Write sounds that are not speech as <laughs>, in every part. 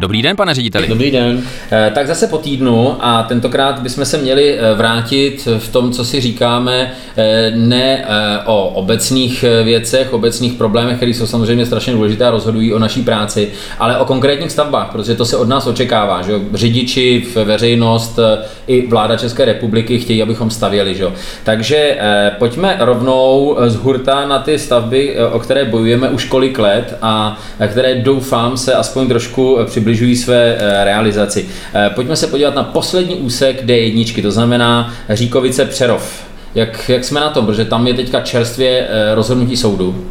Dobrý den, pane řediteli. Dobrý den. Eh, tak zase po týdnu a tentokrát bychom se měli eh, vrátit v tom, co si říkáme, eh, ne o obecných věcech, obecných problémech, které jsou samozřejmě strašně důležité a rozhodují o naší práci, ale o konkrétních stavbách, protože to se od nás očekává. Že Řidiči, veřejnost i vláda České republiky chtějí, abychom stavěli. Že? Takže pojďme rovnou z hurta na ty stavby, o které bojujeme už kolik let a které doufám se aspoň trošku přibližují přibližují své eh, realizaci. Eh, pojďme se podívat na poslední úsek D1, to znamená Říkovice Přerov. Jak, jak jsme na tom, protože tam je teďka čerstvě eh, rozhodnutí soudu?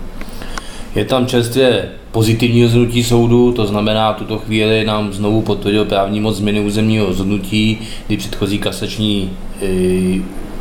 Je tam čerstvě pozitivní rozhodnutí soudu, to znamená, tuto chvíli nám znovu potvrdil právní moc změny územního rozhodnutí, kdy předchozí kasační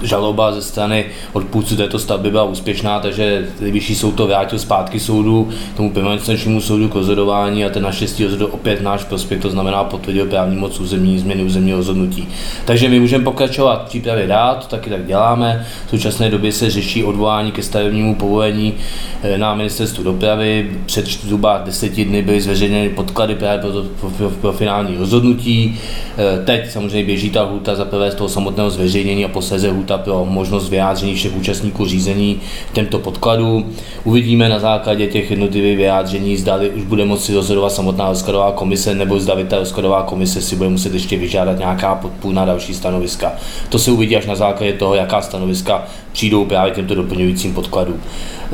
žaloba ze strany odpůrců této stavby byla úspěšná, takže nejvyšší soud to vrátil zpátky soudu, tomu permanentnímu soudu k rozhodování a ten naštěstí rozhodl opět náš prospěch, to znamená potvrdil právní moc územní změny územního rozhodnutí. Takže my můžeme pokračovat v přípravě dát, taky tak děláme. V současné době se řeší odvolání ke stavebnímu povolení eh, na ministerstvu dopravy. Před zhruba deseti dny byly zveřejněny podklady právě pro, pro, pro, pro finální rozhodnutí. Eh, teď samozřejmě běží ta hůta za prvé z toho samotného zveřejnění a posléze lhůta pro možnost vyjádření všech účastníků řízení tento podkladu. Uvidíme na základě těch jednotlivých vyjádření, zda už bude moci rozhodovat samotná rozkladová komise, nebo zda ta rozkladová komise si bude muset ještě vyžádat nějaká podpůrná další stanoviska. To se uvidí až na základě toho, jaká stanoviska přijdou právě těmto doplňujícím podkladům. Eh,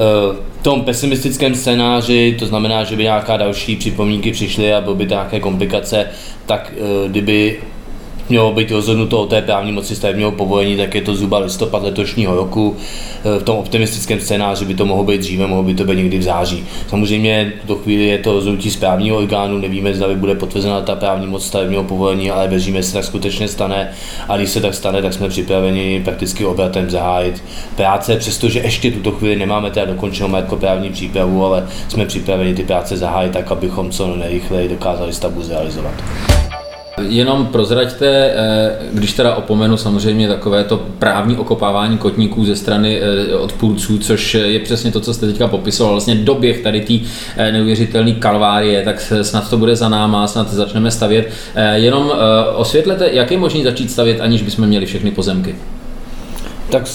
v tom pesimistickém scénáři, to znamená, že by nějaká další připomínky přišly a byly by nějaké komplikace, tak eh, kdyby mělo být rozhodnuto o té právní moci stavebního povolení, tak je to zhruba listopad letošního roku. E, v tom optimistickém scénáři by to mohlo být dříve, mohlo by to být někdy v září. Samozřejmě do chvíli je to rozhodnutí správního orgánu, nevíme, zda bude potvrzena ta právní moc stavebního povolení, ale věříme, že se tak skutečně stane. A když se tak stane, tak jsme připraveni prakticky obratem zahájit práce, přestože ještě tuto chvíli nemáme teda dokončenou majetkoprávní přípravu, ale jsme připraveni ty práce zahájit tak, abychom co nejrychleji dokázali stavbu zrealizovat. Jenom prozraďte, eh, když teda opomenu samozřejmě takové to právní okopávání kotníků ze strany eh, odpůrců, což je přesně to, co jste teďka popisoval, vlastně doběh tady té eh, neuvěřitelné kalvárie, tak snad to bude za náma, snad začneme stavět. Jenom osvětlete, jak je možné začít stavět, aniž bychom měli všechny pozemky? Tak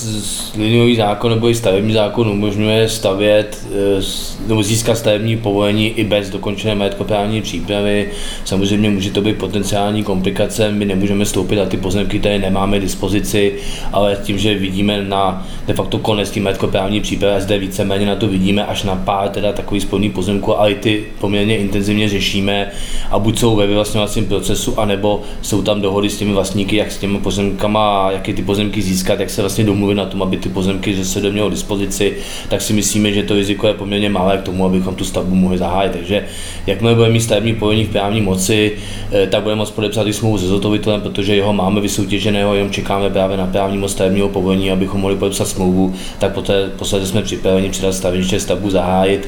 liniový zákon nebo i stavební zákon umožňuje stavět eh, nebo získat stavební povolení i bez dokončené majetkoprávní přípravy. Samozřejmě může to být potenciální komplikace, my nemůžeme stoupit na ty pozemky, které nemáme dispozici, ale tím, že vidíme na de facto konec té majetkoprávní přípravy, a zde víceméně na to vidíme až na pár teda takových spodných pozemků, ale i ty poměrně intenzivně řešíme a buď jsou ve vyvlastňovacím procesu, anebo jsou tam dohody s těmi vlastníky, jak s těmi pozemkama, jaké ty pozemky získat, jak se vlastně domluvit na tom, aby ty pozemky že se mělo dispozici, tak si myslíme, že to riziko je poměrně malé k tomu, abychom tu stavbu mohli zahájit. Takže jakmile budeme mít stavební povolení v právní moci, eh, tak budeme moct podepsat i smlouvu se zotovitelem, protože jeho máme vysoutěženého, jenom čekáme právě na právní moc stavebního povolení, abychom mohli podepsat smlouvu, tak poté posledně jsme připraveni předat staveniště stavbu zahájit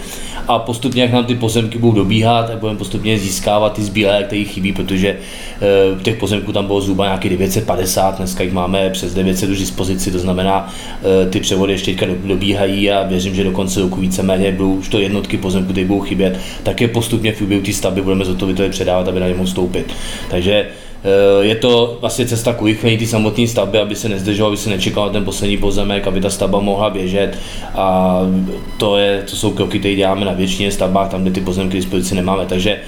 a postupně, jak nám ty pozemky budou dobíhat, tak budeme postupně získávat ty zbílé, které chybí, protože e, těch pozemků tam bylo zhruba nějaký 950, dneska jich máme přes 900 už dispozici, to znamená, e, ty převody ještě teďka dobíhají a věřím, že do konce roku víceméně budou už to jednotky pozemků, které budou chybět, tak je postupně v průběhu té stavby budeme zhotoviteli předávat, aby na ně mohl stoupit. Takže Eh, je to vlastně cesta k urychlení ty samotné stavby, aby se nezdrželo, aby se nečekal na ten poslední pozemek, aby ta stavba mohla běžet. A to, je, to jsou kroky, které děláme na většině stavbách, tam, kde ty pozemky k dispozici nemáme. Takže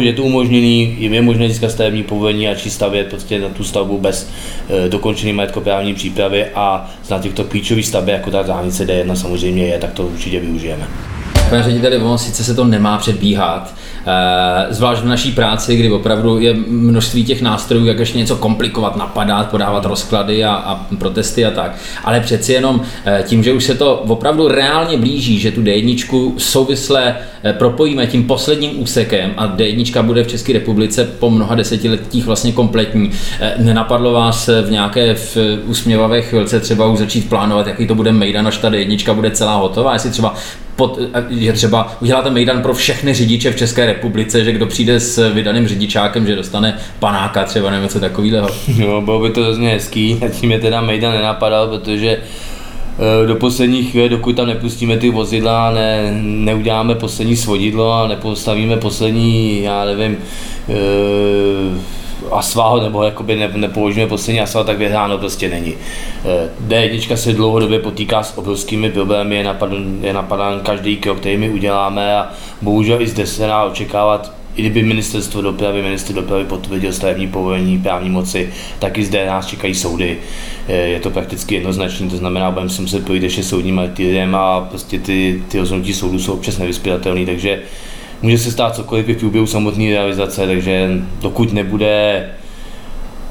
je to umožněný, je možné získat stavební povolení a či stavět prostě na tu stavbu bez e, dokončené majetkoprávní přípravy a na těchto klíčových stavbách, jako ta dálnice D1 samozřejmě je, tak to určitě využijeme. Pane řediteli, ono sice se to nemá předbíhat, eh, zvlášť v naší práci, kdy opravdu je množství těch nástrojů, jak ještě něco komplikovat, napadat, podávat rozklady a, a protesty a tak. Ale přeci jenom eh, tím, že už se to opravdu reálně blíží, že tu D1 souvisle eh, propojíme tím posledním úsekem a D1 bude v České republice po mnoha desetiletích vlastně kompletní. Nenapadlo vás v nějaké v usměvavé chvilce třeba už začít plánovat, jaký to bude mejdan, až ta D1 bude celá hotová, jestli třeba pod, že třeba uděláte mejdan pro všechny řidiče v České republice, že kdo přijde s vydaným řidičákem, že dostane panáka třeba nebo něco takového. <laughs> Jo, bylo by to hrozně hezký, a tím je teda mejdan nenapadal, protože do poslední chvíle, dokud tam nepustíme ty vozidla, ne, neuděláme poslední svodidlo a nepostavíme poslední, já nevím, asfalt nebo jakoby ne, nepoložíme poslední asfalt, tak vyhráno prostě není. D1 se dlouhodobě potýká s obrovskými problémy, je napadán, je napadán každý krok, který my uděláme a bohužel i zde se dá očekávat i kdyby ministerstvo dopravy, ministr dopravy potvrdil stavební povolení právní moci, tak i zde nás čekají soudy. Je to prakticky jednoznačné, to znamená, budeme si muset projít ještě soudním martyriem a prostě ty, ty rozhodnutí soudu jsou občas nevyspělatelné, takže může se stát cokoliv i v průběhu samotné realizace, takže dokud nebude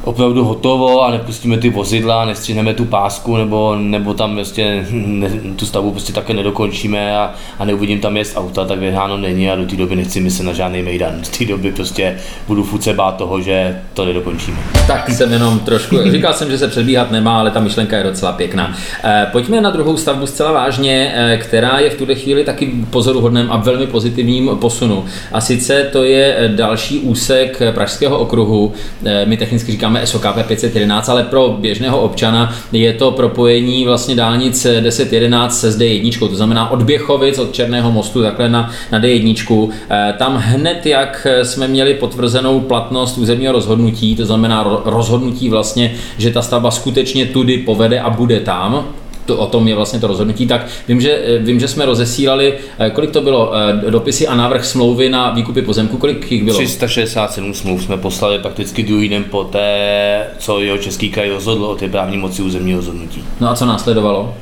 opravdu hotovo a nepustíme ty vozidla, nestřihneme tu pásku nebo, nebo tam prostě ne, tu stavbu prostě také nedokončíme a, a neuvidím tam jest auta, tak vyhráno není a do té doby nechci myslet na žádný mejdan. Z té doby prostě budu fuce bát toho, že to nedokončíme. Tak jsem jenom trošku, <laughs> říkal jsem, že se předbíhat nemá, ale ta myšlenka je docela pěkná. Eh, pojďme na druhou stavbu zcela vážně, eh, která je v tuhle chvíli taky pozoruhodném a velmi pozitivním posunu. A sice to je další úsek Pražského okruhu, eh, my technicky říkáme říkáme SOKP 511, ale pro běžného občana je to propojení vlastně dálnic 1011 se D1, to znamená od Běchovic, od Černého mostu takhle na, na D1. Eh, tam hned, jak jsme měli potvrzenou platnost územního rozhodnutí, to znamená rozhodnutí vlastně, že ta stavba skutečně tudy povede a bude tam, to, o tom je vlastně to rozhodnutí, tak vím, že, vím, že jsme rozesílali, eh, kolik to bylo, eh, dopisy a návrh smlouvy na výkupy pozemku, kolik jich bylo? 367 smluv jsme poslali prakticky druhý den po té, co jeho český kraj rozhodl o té právní moci územního rozhodnutí. No a co následovalo?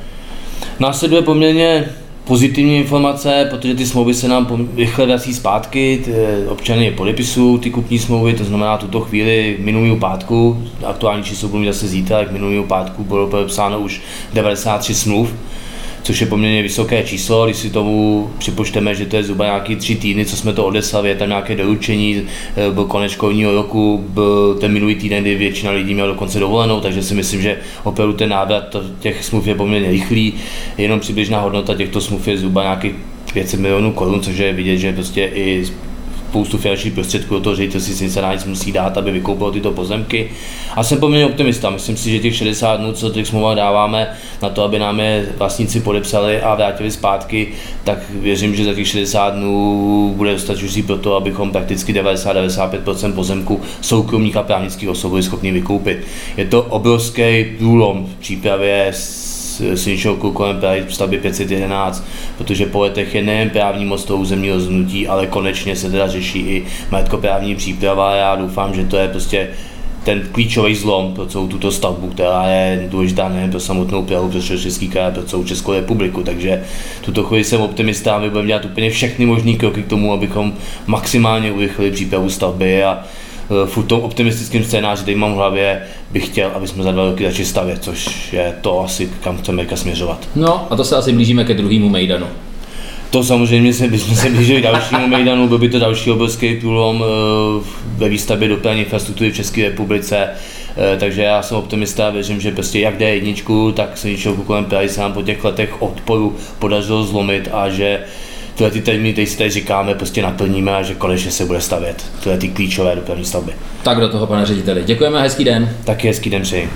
Následuje poměrně pozitivní informace, protože ty smlouvy se nám rychle vrací zpátky, ty občany je podepisují ty kupní smlouvy, to znamená tuto chvíli minulého pátku, aktuální číslo budou zase zítra, jak minulého pátku bylo podepsáno už 93 smluv, což je poměrně vysoké číslo, když si tomu připočteme, že to je zhruba nějaký tři týdny, co jsme to odeslali, je tam nějaké doručení, eh, byl konec školního roku, byl ten minulý týden, kdy většina lidí měla dokonce dovolenou, takže si myslím, že opravdu ten návrat těch smluv je poměrně rychlý, jenom přibližná hodnota těchto smluv je zhruba nějakých 500 milionů korun, což je vidět, že prostě i spoustu finančních prostředků do toho ředitelství si nic musí dát, aby vykoupil tyto pozemky. A jsem poměrně optimista. Myslím si, že těch 60 dnů, co těch smlouva dáváme na to, aby nám je vlastníci podepsali a vrátili zpátky, tak věřím, že za těch 60 dnů bude dostačující pro to, abychom prakticky 90-95% pozemku soukromých a právnických osob byli schopni vykoupit. Je to obrovský průlom v přípravě silničního kolem stavby 511, protože po letech je nejen právní most toho územního rozhodnutí, ale konečně se teda řeší i majetkoprávní příprava. Já doufám, že to je prostě ten klíčový zlom pro celou tuto stavbu, která je důležitá nejen pro samotnou Prahu, pro Český kraj, pro celou Českou republiku. Takže tuto chvíli jsem optimista a my budeme dělat úplně všechny možné kroky k tomu, abychom maximálně urychlili přípravu stavby a v tom optimistickém scénáři, který mám v hlavě, bych chtěl, aby jsme za dva roky začali stavět, což je to asi, kam chceme směřovat. No a to se asi blížíme ke druhému Mejdanu. To samozřejmě se, bychom se blížili dalšímu Mejdanu, byl by to další obrovský průlom eh, ve výstavbě dopravní infrastruktury v České republice. Eh, takže já jsem optimista a věřím, že prostě jak D1, tak se ničeho kolem Prahy se nám po těch letech odporu podařilo zlomit a že tyhle ty termíny, které si tady říkáme, prostě naplníme a že konečně se bude stavět tyhle ty klíčové dopravní stavby. Tak do toho, pane řediteli. Děkujeme, hezký den. Taky hezký den přeji.